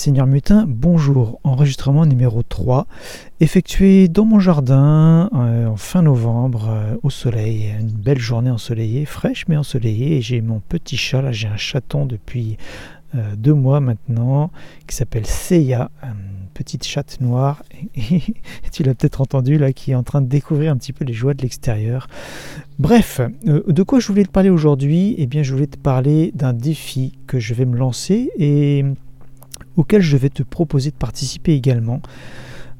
Seigneur Mutin, bonjour. Enregistrement numéro 3, effectué dans mon jardin euh, en fin novembre, euh, au soleil. Une belle journée ensoleillée, fraîche mais ensoleillée. J'ai mon petit chat, là j'ai un chaton depuis euh, deux mois maintenant, qui s'appelle Seiya, petite chatte noire. Tu l'as peut-être entendu là, qui est en train de découvrir un petit peu les joies de l'extérieur. Bref, de quoi je voulais te parler aujourd'hui? Eh bien, je voulais te parler d'un défi que je vais me lancer et auquel je vais te proposer de participer également.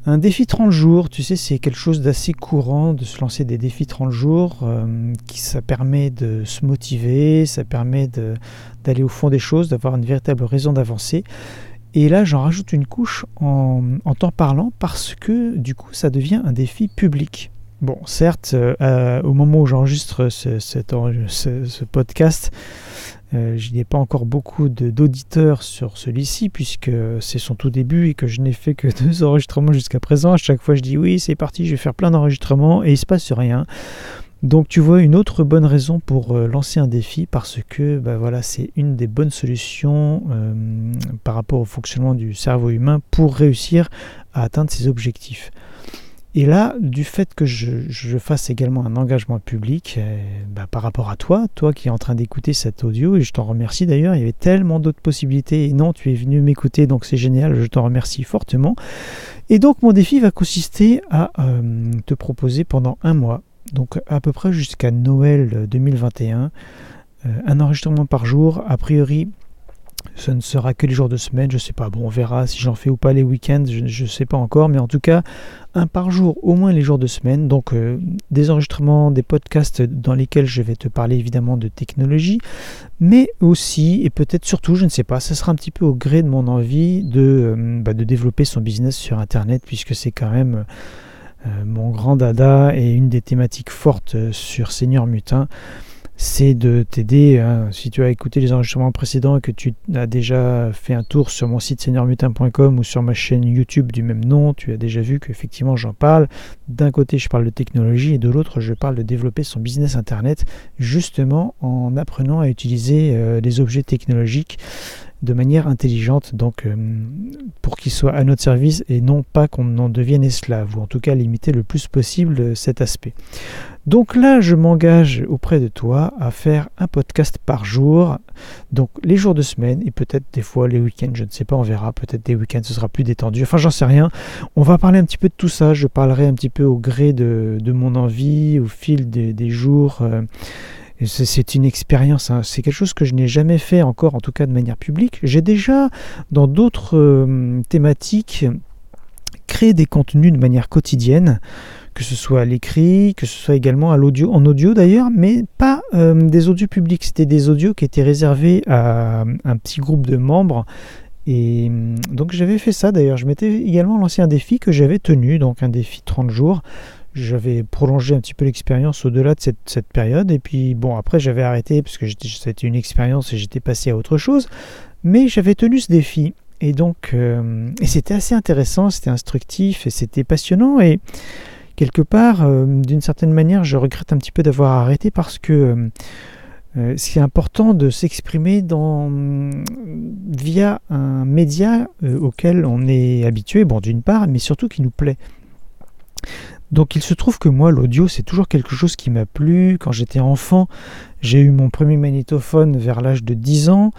Un défi 30 jours, tu sais, c'est quelque chose d'assez courant de se lancer des défis 30 jours. Euh, qui, ça permet de se motiver, ça permet d'aller au fond des choses, d'avoir une véritable raison d'avancer. Et là, j'en rajoute une couche en, en t'en parlant parce que du coup, ça devient un défi public. Bon, certes, euh, au moment où j'enregistre ce, podcast, euh, je n'ai pas encore beaucoup d'auditeurs sur celui-ci puisque c'est son tout début et que je n'ai fait que deux enregistrements jusqu'à présent. À chaque fois, je dis oui, c'est parti, je vais faire plein d'enregistrements et il se passe rien. Donc tu vois une autre bonne raison pour euh, lancer un défi parce que bah, voilà, c'est une des bonnes solutions par rapport au fonctionnement du cerveau humain pour réussir à atteindre ses objectifs. Et là, du fait que je, fasse également un engagement public euh, bah, par rapport à toi, toi qui es en train d'écouter cet audio, et je t'en remercie d'ailleurs, il y avait tellement d'autres possibilités, et non, tu es venu m'écouter, donc c'est génial, je t'en remercie fortement. Et donc mon défi va consister à euh, te proposer pendant un mois, donc à peu près jusqu'à Noël 2021, euh, un enregistrement par jour, a priori ce ne sera que les jours de semaine, je ne sais pas, bon on verra si j'en fais ou pas les week-ends, je ne sais pas encore, mais en tout cas un par jour, au moins les jours de semaine, donc euh, des enregistrements, des podcasts dans lesquels je vais te parler évidemment de technologie, mais aussi et peut-être surtout, je ne sais pas, ce sera un petit peu au gré de mon envie de, euh, bah, développer son business sur Internet, puisque c'est quand même... Euh, mon grand dada et une des thématiques fortes sur Seigneur Mutin c'est de t'aider. Hein. si tu as écouté les enregistrements précédents et que tu as déjà fait un tour sur mon site seigneurmutin.com ou sur ma chaîne YouTube du même nom, tu as déjà vu qu'effectivement j'en parle. D'un côté, je parle de technologie et de l'autre, je parle de développer son business internet justement en apprenant à utiliser euh, les objets technologiques de manière intelligente, donc euh, pour qu'ils soient à notre service et non pas qu'on en devienne esclave, ou en tout cas limiter le plus possible euh, cet aspect. Donc là, je m'engage auprès de toi à faire un podcast par jour, donc les jours de semaine et peut-être des fois les week-ends, je ne sais pas, on verra, peut-être des week-ends ce sera plus détendu, enfin j'en sais rien. On va parler un petit peu de tout ça, je parlerai un petit peu au gré de, mon envie, au fil des, jours. Euh, c'est une expérience, hein. c'est quelque chose que je n'ai jamais fait encore, en tout cas de manière publique. J'ai déjà, dans d'autres euh, thématiques, créé des contenus de manière quotidienne, que ce soit à l'écrit, que ce soit également à l'audio, en audio d'ailleurs, mais pas euh, des audios publics, c'était des audios qui étaient réservés à un petit groupe de membres. Et donc j'avais fait ça d'ailleurs, je m'étais également lancé un défi que j'avais tenu, donc un défi 30 jours j'avais prolongé un petit peu l'expérience au-delà de cette, période. Et puis bon, après j'avais arrêté parce que c'était une expérience et j'étais passé à autre chose. Mais j'avais tenu ce défi. Et donc, euh, et c'était assez intéressant, c'était instructif et c'était passionnant. Et quelque part, euh, d'une certaine manière, je regrette un petit peu d'avoir arrêté parce que euh, c'est important de s'exprimer dans via un média auquel on est habitué, bon d'une part, mais surtout qui nous plaît. Donc il se trouve que moi, l'audio, c'est toujours quelque chose qui m'a plu. Quand j'étais enfant, j'ai eu mon premier magnétophone vers l'âge de 10 ans.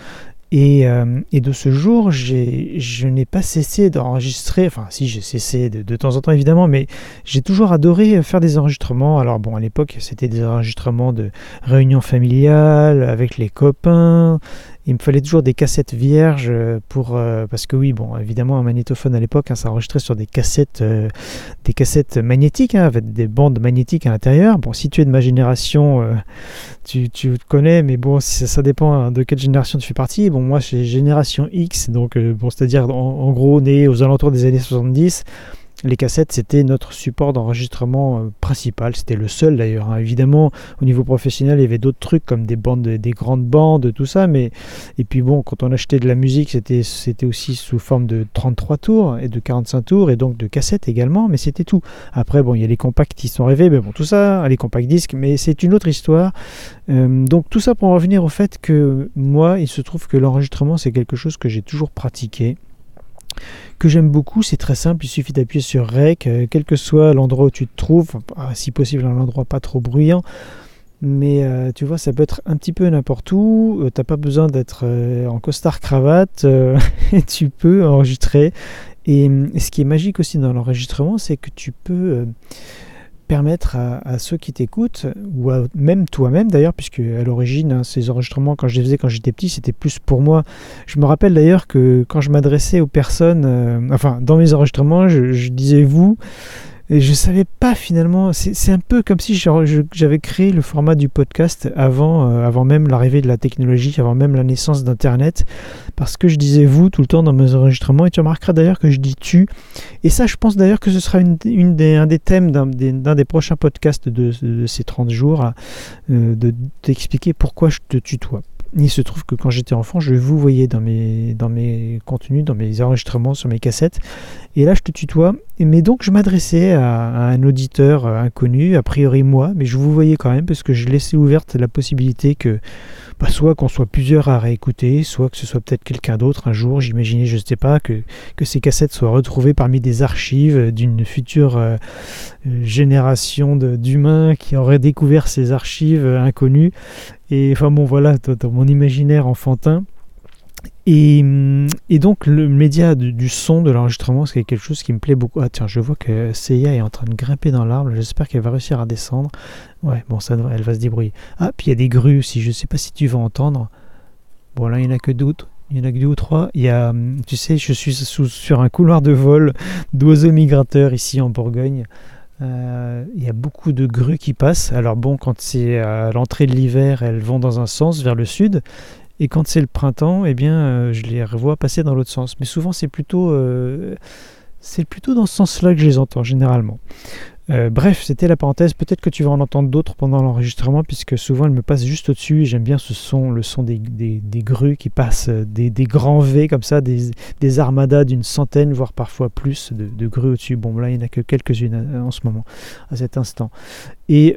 Euh, et, de ce jour, je n'ai pas cessé d'enregistrer, enfin si j'ai cessé de, de, temps en temps évidemment, mais j'ai toujours adoré faire des enregistrements. Alors bon, à l'époque, c'était des enregistrements de réunions familiales avec les copains, il me fallait toujours des cassettes vierges euh, pour euh, parce que oui bon évidemment un magnétophone à l'époque hein, ça enregistrait sur des cassettes euh, des cassettes magnétiques hein, avec des bandes magnétiques à l'intérieur. Bon si tu es de ma génération tu, tu connais mais bon ça, dépend hein, de quelle génération tu fais partie. Bon moi c'est génération X donc bon c'est à dire en, en, gros né aux alentours des années 70 les cassettes, c'était notre support d'enregistrement euh, principal. C'était le seul d'ailleurs. Hein. Évidemment, au niveau professionnel, il y avait d'autres trucs comme des grandes bandes, tout ça. Mais et puis bon, quand on achetait de la musique, c'était c'était aussi sous forme de 33 tours et de 45 tours et donc de cassettes également. Mais c'était tout. Après, bon, il y a les compacts qui sont rêvés. Mais bon, tout ça, les compacts disques. Mais c'est une autre histoire. Euh, donc tout ça pour en revenir au fait que moi, il se trouve que l'enregistrement, c'est quelque chose que j'ai toujours pratiqué que j'aime beaucoup. C'est très simple, il suffit d'appuyer sur Rec, euh, quel que soit l'endroit où tu te trouves, ah, si possible un endroit pas trop bruyant. Mais euh, tu vois, ça peut être un petit peu n'importe où. Tu T'as pas besoin d'être en costard cravate. et tu peux enregistrer. Et, ce qui est magique aussi dans l'enregistrement, c'est que tu peux permettre à, ceux qui t'écoutent, ou même toi-même d'ailleurs, puisque à l'origine, hein, ces enregistrements, quand je les faisais quand j'étais petit, c'était plus pour moi. Je me rappelle d'ailleurs que quand je m'adressais aux personnes, euh, enfin, dans mes enregistrements, je disais vous, et je savais pas finalement, c'est un peu comme si j'avais créé le format du podcast avant, euh, avant même l'arrivée de la technologie, avant même la naissance d'Internet, parce que je disais vous tout le temps dans mes enregistrements, et tu remarqueras d'ailleurs que je dis tu. Et ça, je pense d'ailleurs que ce sera une, des, un des thèmes d'un des, prochains podcasts de, ces 30 jours, euh, de t'expliquer pourquoi je te tutoie. Il se trouve que quand j'étais enfant, je vous voyais dans mes, dans mes contenus, dans mes enregistrements sur mes cassettes. Et là, je te tutoie. Mais donc, je m'adressais à, un auditeur euh, inconnu, a priori moi, mais je vous voyais quand même parce que je laissais ouverte la possibilité que bah, soit qu'on soit plusieurs à réécouter, soit que ce soit peut-être quelqu'un d'autre un jour. J'imaginais, je ne sais pas, que, que ces cassettes soient retrouvées parmi des archives d'une future euh, génération d'humains qui auraient découvert ces archives inconnues. Et enfin bon, voilà, dans mon imaginaire enfantin. Et, donc le média du, son, de l'enregistrement, c'est quelque chose qui me plaît beaucoup. Ah tiens, je vois que Seiya est en train de grimper dans l'arbre. J'espère qu'elle va réussir à descendre. Ouais, bon, ça, elle va se débrouiller. Ah, puis il y a des grues aussi. Je sais pas si tu vas entendre. Bon, là, il n'y en a que d'autres. Il y en a que deux ou trois. Il y a, tu sais, je suis sur un couloir de vol d'oiseaux migrateurs ici en Bourgogne. Euh, il y a beaucoup de grues qui passent. Alors bon, quand c'est à l'entrée de l'hiver, elles vont dans un sens vers le sud. Et quand c'est le printemps, eh bien, euh, je les revois passer dans l'autre sens. Mais souvent, c'est plutôt, euh, c'est plutôt dans ce sens-là que je les entends, généralement. Euh, bref, c'était la parenthèse. Peut-être que tu vas en entendre d'autres pendant l'enregistrement, puisque souvent elle me passe juste au-dessus. J'aime bien ce son, le son des, grues qui passent, euh, des, grands V comme ça, des, armadas d'une centaine, voire parfois plus de, grues au-dessus. Bon, là, il n'y en a que quelques-unes euh, en ce moment, à cet instant. Et,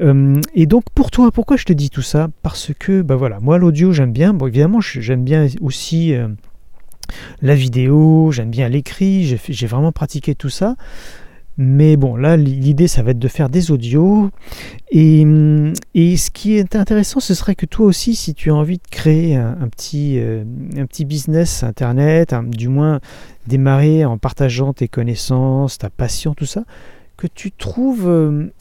et, donc, pour toi, pourquoi je te dis tout ça? Parce que, bah voilà, moi, l'audio, j'aime bien. Bon, évidemment, j'aime bien aussi. la vidéo, j'aime bien l'écrit, j'ai vraiment pratiqué tout ça. Mais bon, là, l'idée, ça va être de faire des audios. Et, ce qui est intéressant, ce serait que toi aussi, si tu as envie de créer un, petit, euh, un petit business Internet, du moins démarrer en partageant tes connaissances, ta passion, tout ça, que tu trouves euh,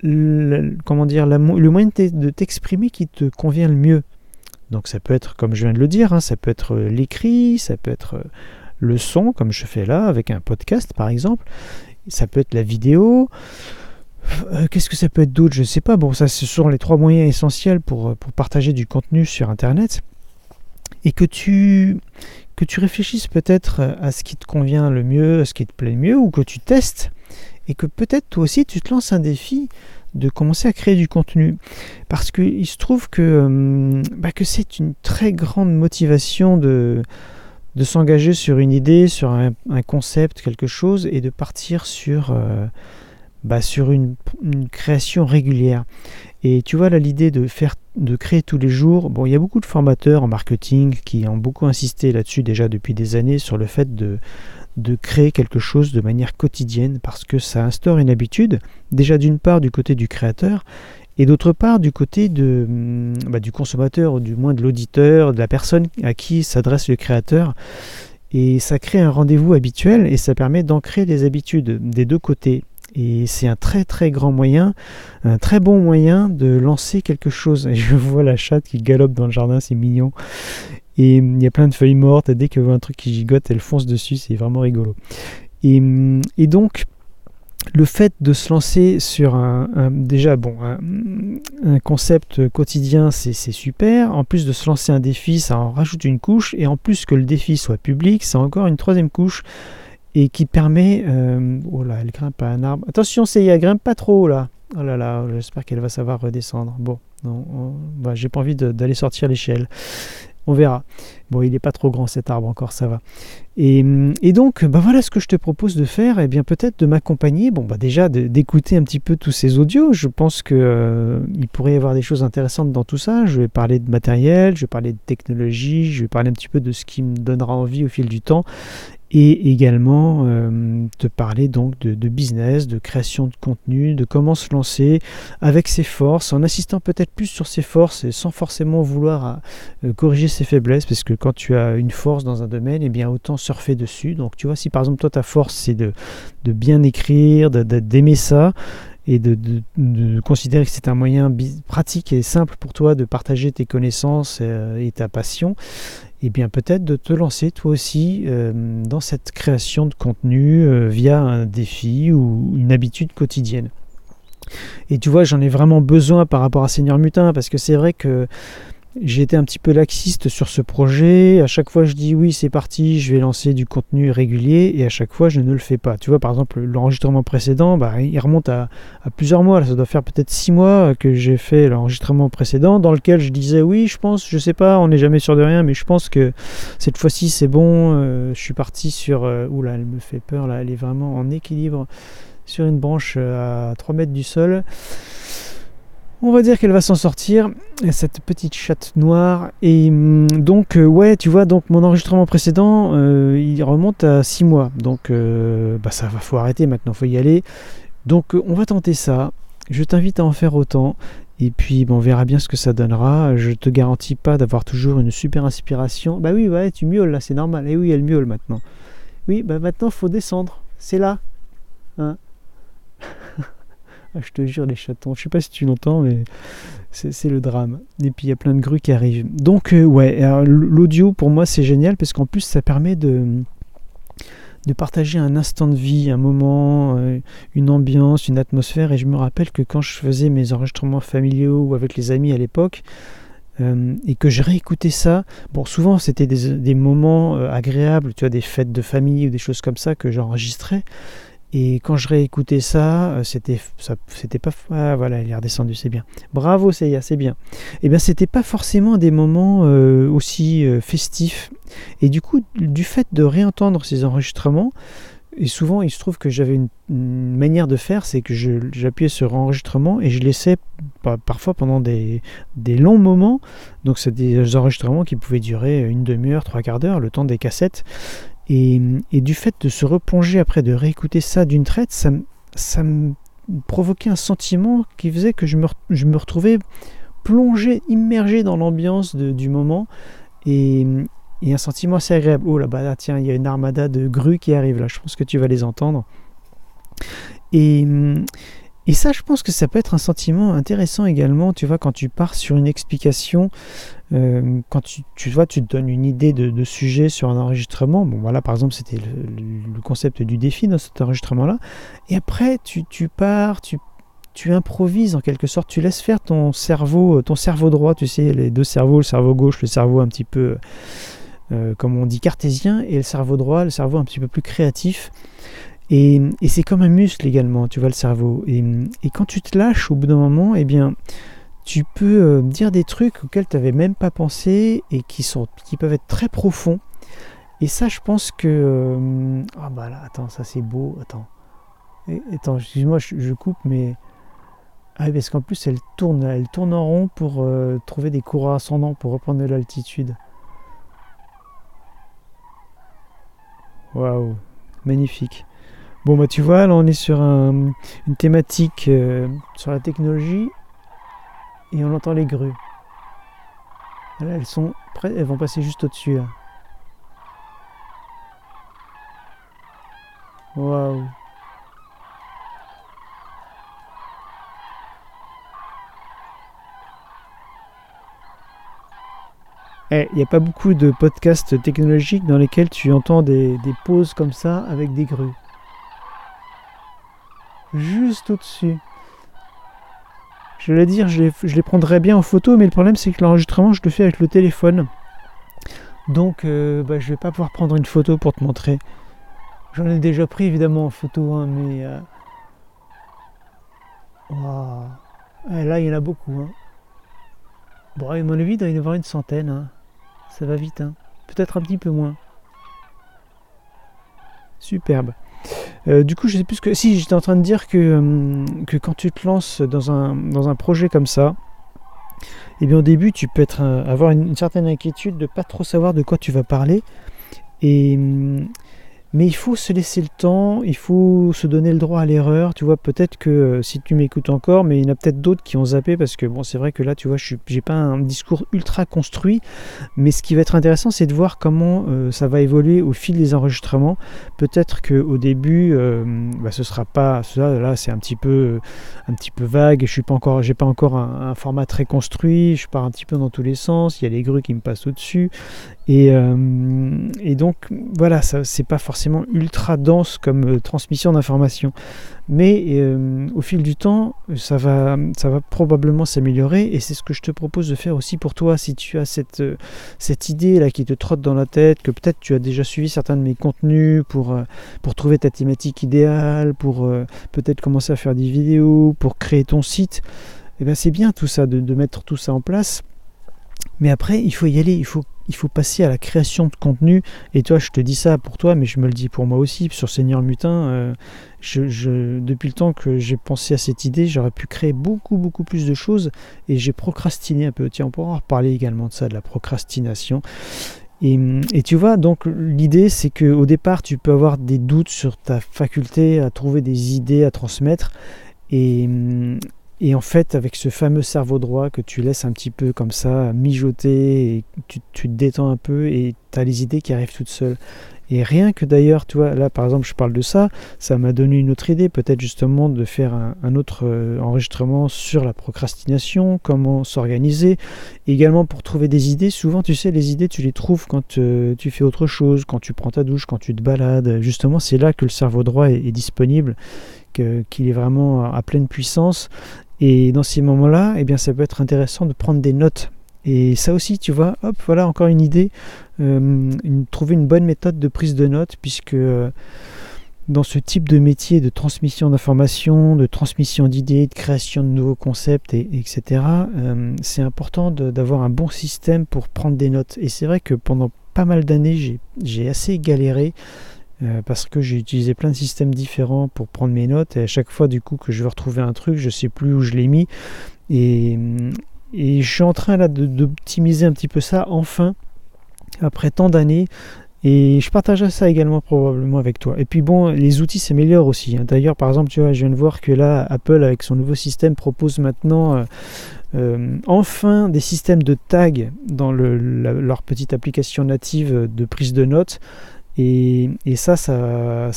le, comment dire, le moyen de t'exprimer qui te convient le mieux. Donc ça peut être, comme je viens de le dire, hein, ça peut être l'écrit, ça peut être le son, comme je fais là, avec un podcast par exemple ça peut être la vidéo. Euh, qu'est-ce que ça peut être d'autre? Je ne sais pas. Bon, ça, ce sont les trois moyens essentiels pour, euh, pour partager du contenu sur Internet. Et que tu, que tu réfléchisses peut-être à ce qui te convient le mieux, à ce qui te plaît le mieux, ou que tu testes. Et que peut-être toi aussi, tu te lances un défi de commencer à créer du contenu. Parce qu'il se trouve que, euh, bah, que c'est une très grande motivation de de s'engager sur une idée, sur un, concept, quelque chose, et de partir sur, euh, bah, une, création régulière. Et tu vois là l'idée de faire, de créer tous les jours. Bon, il y a beaucoup de formateurs en marketing qui ont beaucoup insisté là-dessus déjà depuis des années sur le fait de créer quelque chose de manière quotidienne parce que ça instaure une habitude. Déjà d'une part du côté du créateur et d'autre part du côté mm, bah, du consommateur, ou du moins de l'auditeur, de la personne à qui s'adresse le créateur. Et ça crée un rendez-vous habituel et ça permet d'ancrer des habitudes des deux côtés. Et c'est un très très grand moyen, un très bon moyen de lancer quelque chose. Et je vois la chatte qui galope dans le jardin, c'est mignon. Et mm, il y a plein de feuilles mortes, et dès qu'elle voit un truc qui gigote, elle fonce dessus, c'est vraiment rigolo. Et, mm, et donc, le fait de se lancer sur un, déjà bon un, concept quotidien c'est super. En plus de se lancer un défi ça en rajoute une couche. Et en plus que le défi soit public c'est encore une troisième couche et qui permet euh, oh là elle grimpe à un arbre. Attention c'est elle grimpe pas trop là. Oh là là j'espère qu'elle va savoir redescendre. Bon non bah, j'ai pas envie d'aller sortir l'échelle on verra. Bon, il n'est pas trop grand cet arbre encore, ça va. Et, donc, bah voilà ce que je te propose de faire. Et eh bien, peut-être de m'accompagner. Bon, bah déjà d'écouter un petit peu tous ces audios. Je pense que euh, pourrait y avoir des choses intéressantes dans tout ça. Je vais parler de matériel, je vais parler de technologie, je vais parler un petit peu de ce qui me donnera envie au fil du temps. Et également euh, te parler donc de, business, de création de contenu, de comment se lancer avec ses forces, en assistant peut-être plus sur ses forces et sans forcément vouloir euh, corriger ses faiblesses, parce que quand tu as une force dans un domaine, eh bien autant surfer dessus. Donc tu vois, si par exemple toi ta force c'est de, de bien écrire, d'aimer ça, et de, considérer que c'est un moyen pratique et simple pour toi de partager tes connaissances euh, et ta passion, eh bien peut-être de te lancer toi aussi euh, dans cette création de contenu euh, via un défi ou une habitude quotidienne. Et tu vois, j'en ai vraiment besoin par rapport à Seigneur Mutin, parce que c'est vrai que j'ai été un petit peu laxiste sur ce projet. À chaque fois, je dis oui, c'est parti, je vais lancer du contenu régulier, et à chaque fois, je ne le fais pas. Tu vois, par exemple, l'enregistrement précédent, bah, il remonte à, plusieurs mois. ça doit faire peut-être six mois que j'ai fait l'enregistrement précédent, dans lequel je disais oui, je pense, je sais pas, on n'est jamais sûr de rien, mais je pense que cette fois-ci, c'est bon. Euh, je suis parti sur. Euh, oula, elle me fait peur là, elle est vraiment en équilibre sur une branche euh, à 3 mètres du sol. On va dire qu'elle va s'en sortir, cette petite chatte noire. Et hum, donc, euh, ouais, tu vois, donc mon enregistrement précédent, euh, il remonte à 6 mois. Donc, euh, bah, ça va, faut arrêter maintenant, faut y aller. Donc, on va tenter ça. Je t'invite à en faire autant. Et puis, on verra bien ce que ça donnera. Je te garantis pas d'avoir toujours une super inspiration. Bah oui, ouais, tu miaules là, c'est normal. Et eh oui, elle miaule maintenant. Oui, bah maintenant, faut descendre. C'est là. Hein ah, je te jure, les chatons. Je sais pas si tu l'entends, mais c'est le drame. Et puis il y a plein de grues qui arrivent. Donc, euh, ouais, l'audio pour moi c'est génial parce qu'en plus ça permet de, de partager un instant de vie, un moment, euh, une ambiance, une atmosphère. Et je me rappelle que quand je faisais mes enregistrements familiaux ou avec les amis à l'époque, euh, et que je réécoutais ça. Bon, souvent c'était des, des, moments agréables, tu vois, des fêtes de famille ou des choses comme ça que j'enregistrais. Et quand je réécoutais ça, euh, c'était pas ah, voilà, il est redescendu, c'est bien. Bravo, c'est c'est bien. Et eh bien c'était pas forcément des moments euh, aussi euh, festifs. Et du coup, du fait de réentendre ces enregistrements, et souvent il se trouve que j'avais une, manière de faire, c'est que j'appuyais sur enregistrement et je laissais parfois pendant des, des longs moments. Donc c'est des enregistrements qui pouvaient durer une demi-heure, trois quarts d'heure, le temps des cassettes. Et, du fait de se replonger après, de réécouter ça d'une traite, ça, me provoquait un sentiment qui faisait que je me, retrouvais plongé, immergé dans l'ambiance du moment. Et, un sentiment assez agréable. Oh là-bas, tiens, il y a une armada de grues qui arrive là, je pense que tu vas les entendre. Et, et ça, je pense que ça peut être un sentiment intéressant également, tu vois, quand tu pars sur une explication, euh, quand tu, vois, tu te donnes une idée de, sujet sur un enregistrement. Bon, voilà, par exemple, c'était le, concept du défi dans cet enregistrement-là. Et après, tu, pars, tu, improvises en quelque sorte, tu laisses faire ton cerveau, ton cerveau droit, tu sais, les deux cerveaux, le cerveau gauche, le cerveau un petit peu, euh, comme on dit, cartésien, et le cerveau droit, le cerveau un petit peu plus créatif. Et, c'est comme un muscle également, tu vois, le cerveau. Et, quand tu te lâches au bout d'un moment, eh bien, tu peux euh, dire des trucs auxquels tu n'avais même pas pensé et qui, sont, qui peuvent être très profonds. Et ça, je pense que... Euh, ah bah là, attends, ça c'est beau, attends. attends, excuse-moi, je, coupe, mais... Ah, parce qu'en plus, elle tourne, elle tourne en rond pour euh, trouver des courants ascendants, pour reprendre de l'altitude. Waouh, magnifique. Bon, bah tu vois, là on est sur une thématique euh, sur la technologie et on entend les grues. Là, elles sont prêtes, elles vont passer juste au-dessus. Waouh! Eh, il n'y a pas beaucoup de podcasts technologiques dans lesquels tu entends des pauses comme ça avec des grues juste au-dessus. Je vais dire, je les, je les prendrais bien en photo, mais le problème c'est que l'enregistrement, je le fais avec le téléphone. Donc, euh, bah, je vais pas pouvoir prendre une photo pour te montrer. J'en ai déjà pris évidemment en photo, hein, mais. Euh, là, il y en a beaucoup. Hein. Bon, à mon avis, il doit y en avoir une centaine. Hein. Ça va vite. Hein. Peut-être un petit peu moins. Superbe. Euh, du coup, je sais plus que. Si, j'étais en train de dire que, euh, quand tu te lances dans un, projet comme ça, eh bien au début, tu peux avoir une, certaine inquiétude de pas trop savoir de quoi tu vas parler. Et, mais il faut se laisser le temps, il faut se donner le droit à l'erreur. Tu vois, peut-être que euh, si tu m'écoutes encore, mais il y en a peut-être d'autres qui ont zappé parce que bon, c'est vrai que là, tu vois, je n'ai pas un discours ultra construit, mais ce qui va être intéressant, c'est de voir comment euh, ça va évoluer au fil des enregistrements. Peut-être qu'au début, euh, bah, ce sera pas ça. Là, c'est un petit peu, un petit peu vague. Je suis pas encore, j'ai pas encore un, un, format très construit. Je pars un petit peu dans tous les sens. Il y a les grues qui me passent au-dessus. Et, euh, et, donc voilà, c'est pas forcément ultra dense comme euh, transmission d'informations, mais euh, au fil du temps, ça va, ça va probablement s'améliorer. Et c'est ce que je te propose de faire aussi pour toi, si tu as cette, cette idée là qui te trotte dans la tête, que peut-être tu as déjà suivi certains de mes contenus pour, pour trouver ta thématique idéale, pour peut-être commencer à faire des vidéos, pour créer ton site. Et eh bien c'est bien tout ça, de mettre tout ça en place. Mais après, il faut y aller, il faut il faut passer à la création de contenu. Et toi, je te dis ça pour toi, mais je me le dis pour moi aussi. Sur Seigneur Mutin, euh, depuis le temps que j'ai pensé à cette idée, j'aurais pu créer beaucoup, beaucoup plus de choses. Et j'ai procrastiné un peu. Tiens, on pourra reparler également de ça, de la procrastination. Et, et, tu vois, donc l'idée c'est qu'au départ tu peux avoir des doutes sur ta faculté à trouver des idées à transmettre. Et, et en fait, avec ce fameux cerveau droit que tu laisses un petit peu comme ça mijoter, tu, te détends un peu et tu as les idées qui arrivent toutes seules. Et rien que d'ailleurs, tu vois, là par exemple, je parle de ça, ça m'a donné une autre idée, peut-être justement de faire un, autre euh, enregistrement sur la procrastination, comment s'organiser, également pour trouver des idées. Souvent, tu sais, les idées, tu les trouves quand euh, tu fais autre chose, quand tu prends ta douche, quand tu te balades. Justement, c'est là que le cerveau droit est disponible, qu'il est vraiment à pleine puissance et dans ces moments-là, eh bien, ça peut être intéressant de prendre des notes. Et ça aussi, tu vois, hop, voilà encore une idée, euh, trouver une bonne méthode de prise de notes, puisque euh, dans ce type de métier de transmission d'informations, de transmission d'idées, de création de nouveaux concepts, et, etc., euh, c'est important d'avoir un bon système pour prendre des notes. Et c'est vrai que pendant pas mal d'années, j'ai assez galéré euh, parce que j'ai utilisé plein de systèmes différents pour prendre mes notes et à chaque fois du coup que je veux retrouver un truc, je sais plus où je l'ai mis et, et, je suis en train là d'optimiser un petit peu ça enfin après tant d'années et je partagerai ça également probablement avec toi. Et puis bon, les outils s'améliorent aussi. Hein. D'ailleurs, par exemple, tu vois, je viens de voir que là, Apple avec son nouveau système propose maintenant euh, euh, enfin des systèmes de tag dans le, leur petite application native de prise de notes. Et, ça, ça,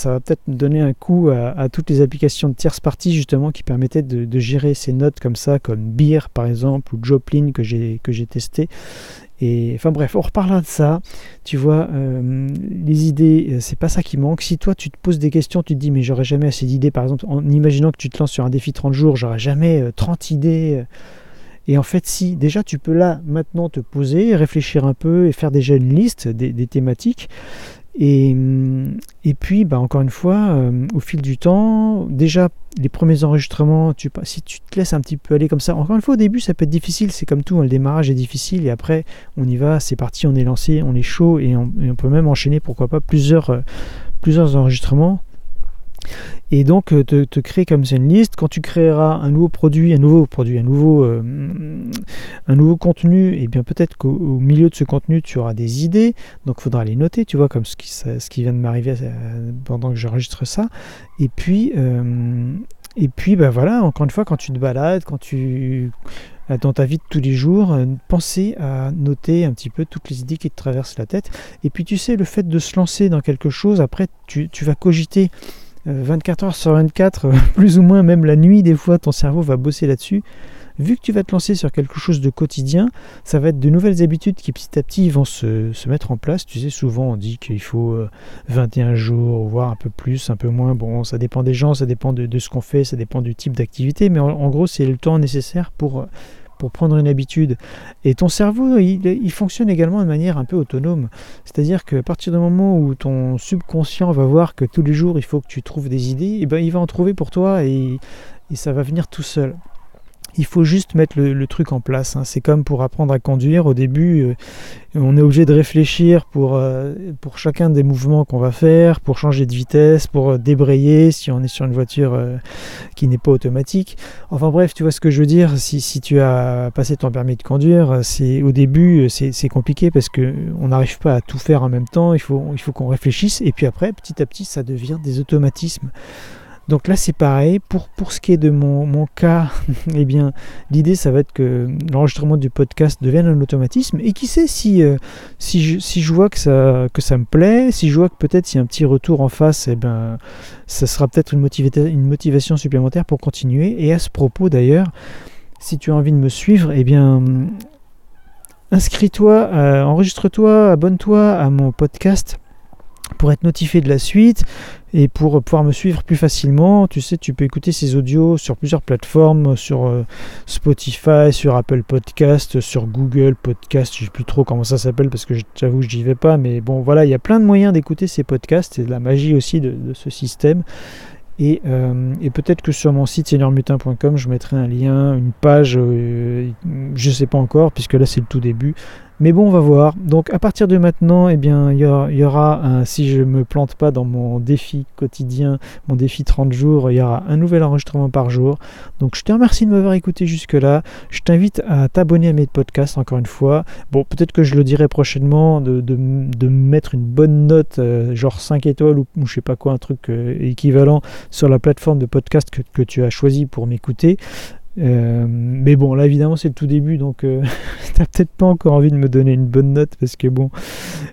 va peut-être donner un coup à, toutes les applications de tierce partie justement qui permettaient de, gérer ces notes comme ça, comme Beer par exemple ou Joplin que j'ai testé. Et enfin bref, on reparlera de ça. Tu vois, euh, les idées, euh, c'est pas ça qui manque. Si toi tu te poses des questions, tu te dis mais j'aurais jamais assez d'idées. Par exemple, en imaginant que tu te lances sur un défi 30 jours, j'aurais jamais 30 euh, idées. Et en fait, si déjà tu peux là maintenant te poser, réfléchir un peu et faire déjà une liste des thématiques, et, et puis, bah, encore une fois, euh, au fil du temps, déjà les premiers enregistrements, si tu te laisses un petit peu aller comme ça, encore une fois au début ça peut être difficile, c'est comme tout, hein, le démarrage est difficile et après on y va, c'est parti, on est lancé, on est chaud et on, peut même enchaîner pourquoi pas plusieurs, euh, plusieurs enregistrements et donc euh, te, créer comme ça une liste. Quand tu créeras un nouveau produit, un nouveau produit, un nouveau, euh, un nouveau contenu, et eh bien peut-être qu'au milieu de ce contenu tu auras des idées. Donc il faudra les noter, tu vois, comme ce qui, ce qui vient de m'arriver euh, pendant que j'enregistre ça. Et puis et puis bah voilà, encore une fois, quand tu te balades, quand tu dans ta vie de tous les jours, penser à noter un petit peu toutes les idées qui te traversent la tête. Et puis tu sais, le fait de se lancer dans quelque chose, après tu, tu vas cogiter 24 euh, heures sur 24, euh, plus ou moins même la nuit, des fois ton cerveau va bosser là-dessus. Vu que tu vas te lancer sur quelque chose de quotidien, ça va être de nouvelles habitudes qui petit à petit vont se, mettre en place. Tu sais, souvent on dit qu'il faut 21 euh, jours, voire un peu plus, un peu moins. Bon, ça dépend des gens, ça dépend de, ce qu'on fait, ça dépend du type d'activité, mais en gros c'est le temps nécessaire pour pour prendre une habitude. Et ton cerveau, il, fonctionne également de manière un peu autonome. C'est-à-dire qu'à partir du moment où ton subconscient va voir que tous les jours, il faut que tu trouves des idées, et eh ben, il va en trouver pour toi et, ça va venir tout seul. Il faut juste mettre le, truc en place. Hein. C'est comme pour apprendre à conduire. Au début, euh, on est obligé de réfléchir pour, euh, pour chacun des mouvements qu'on va faire, pour changer de vitesse, pour euh, débrayer si on est sur une voiture qui n'est pas automatique. Enfin bref, tu vois ce que je veux dire. Si, tu as passé ton permis de conduire, c'est au début c'est compliqué parce que on n'arrive pas à tout faire en même temps. Il faut qu'on réfléchisse et puis après, petit à petit, ça devient des automatismes. Donc là c'est pareil, pour, pour ce qui est de mon, cas, eh bien l'idée ça va être que l'enregistrement du podcast devienne un automatisme. Et qui sait si, euh, si, je, si je vois que ça, que ça me plaît, si je vois que peut-être il y a un petit retour en face, eh ben, ça sera peut-être une, une motivation supplémentaire pour continuer. Et à ce propos d'ailleurs, si tu as envie de me suivre, eh bien inscris-toi, euh, enregistre-toi, abonne-toi à mon podcast pour être notifié de la suite et pour pouvoir me suivre plus facilement. Tu sais, tu peux écouter ces audios sur plusieurs plateformes, sur euh, Spotify, sur Apple Podcast, sur Google Podcast, je ne sais plus trop comment ça s'appelle parce que j'avoue je n'y vais pas, mais bon voilà, il y a plein de moyens d'écouter ces podcasts, c'est la magie aussi de, ce système. Et, euh, et peut-être que sur mon site seigneurmutin.com, je mettrai un lien, une page, euh, je ne sais pas encore, puisque là c'est le tout début, mais bon, on va voir. Donc à partir de maintenant, eh bien, il y, aura, si je me plante pas dans mon défi quotidien, mon défi 30 jours, il y aura un nouvel enregistrement par jour. Donc je te remercie de m'avoir écouté jusque-là. Je t'invite à t'abonner à mes podcasts encore une fois. Bon, peut-être que je le dirai prochainement de, de, mettre une bonne note, euh, genre 5 étoiles ou, je sais pas quoi, un truc euh, équivalent sur la plateforme de podcast que tu as choisi pour m'écouter. Euh, mais bon, là évidemment c'est le tout début, donc euh, t'as peut-être pas encore envie de me donner une bonne note parce que bon,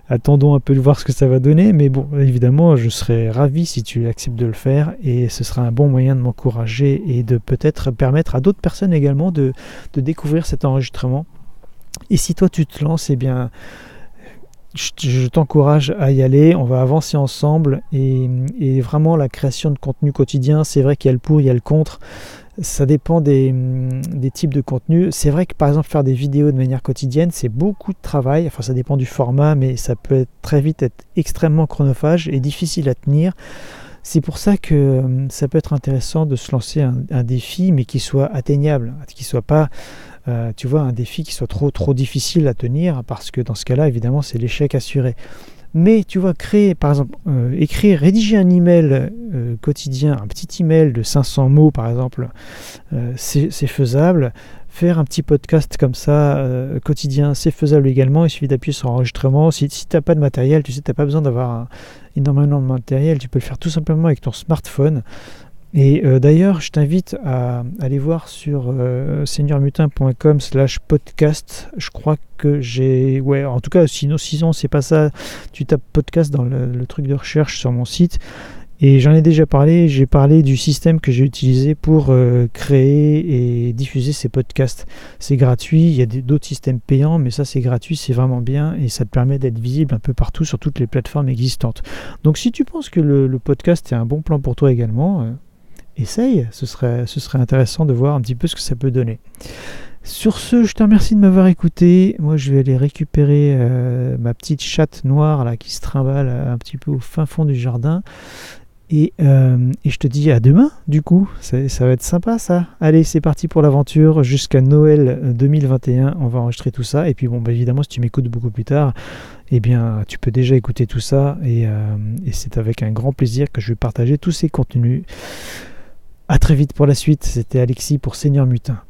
attendons un peu de voir ce que ça va donner. Mais bon, évidemment, je serais ravi si tu acceptes de le faire et ce sera un bon moyen de m'encourager et de peut-être permettre à d'autres personnes également de, découvrir cet enregistrement. Et si toi tu te lances, eh bien je, t'encourage à y aller, on va avancer ensemble et, et vraiment la création de contenu quotidien, c'est vrai qu'il y a le pour, il y a le contre ça dépend des, types de contenus. C'est vrai que par exemple faire des vidéos de manière quotidienne, c'est beaucoup de travail. Enfin, ça dépend du format, mais ça peut très vite être extrêmement chronophage et difficile à tenir. C'est pour ça que euh, ça peut être intéressant de se lancer un, défi, mais qui soit atteignable, qui soit pas, euh, tu vois, un défi qui soit trop trop difficile à tenir, parce que dans ce cas-là, évidemment, c'est l'échec assuré. Mais tu vois, créer, par exemple, euh, écrire, rédiger un email euh, quotidien, un petit email de 500 mots, par exemple, euh, c'est faisable. Faire un petit podcast comme ça, quotidien, c'est faisable également. Il suffit d'appuyer sur enregistrement. Si, si tu n'as pas de matériel, tu sais, tu n'as pas besoin d'avoir énormément de matériel. Tu peux le faire tout simplement avec ton smartphone. Et euh, d'ailleurs, je t'invite à aller voir sur euh, seigneurmutin.com slash podcast. Je crois que j'ai... Ouais, en tout cas, sinon, sinon c'est pas ça. Tu tapes podcast dans le, truc de recherche sur mon site. Et j'en ai déjà parlé, j'ai parlé du système que j'ai utilisé pour euh, créer et diffuser ces podcasts. C'est gratuit, il y a d'autres systèmes payants, mais ça c'est gratuit, c'est vraiment bien et ça te permet d'être visible un peu partout sur toutes les plateformes existantes. Donc si tu penses que le, le podcast est un bon plan pour toi également, essaye, ce serait, ce serait intéressant de voir un petit peu ce que ça peut donner. Sur ce, je te remercie de m'avoir écouté. Moi, je vais aller récupérer euh, ma petite chatte noire là qui se trimballe un petit peu au fin fond du jardin. Et, euh, et je te dis à demain, du coup. Ça, va être sympa, ça. Allez, c'est parti pour l'aventure. Jusqu'à Noël 2021, on va enregistrer tout ça. Et puis, bon, bah, évidemment, si tu m'écoutes beaucoup plus tard, eh bien, tu peux déjà écouter tout ça. Et, euh, et c'est avec un grand plaisir que je vais partager tous ces contenus. A très vite pour la suite, c'était Alexis pour Seigneur Mutin.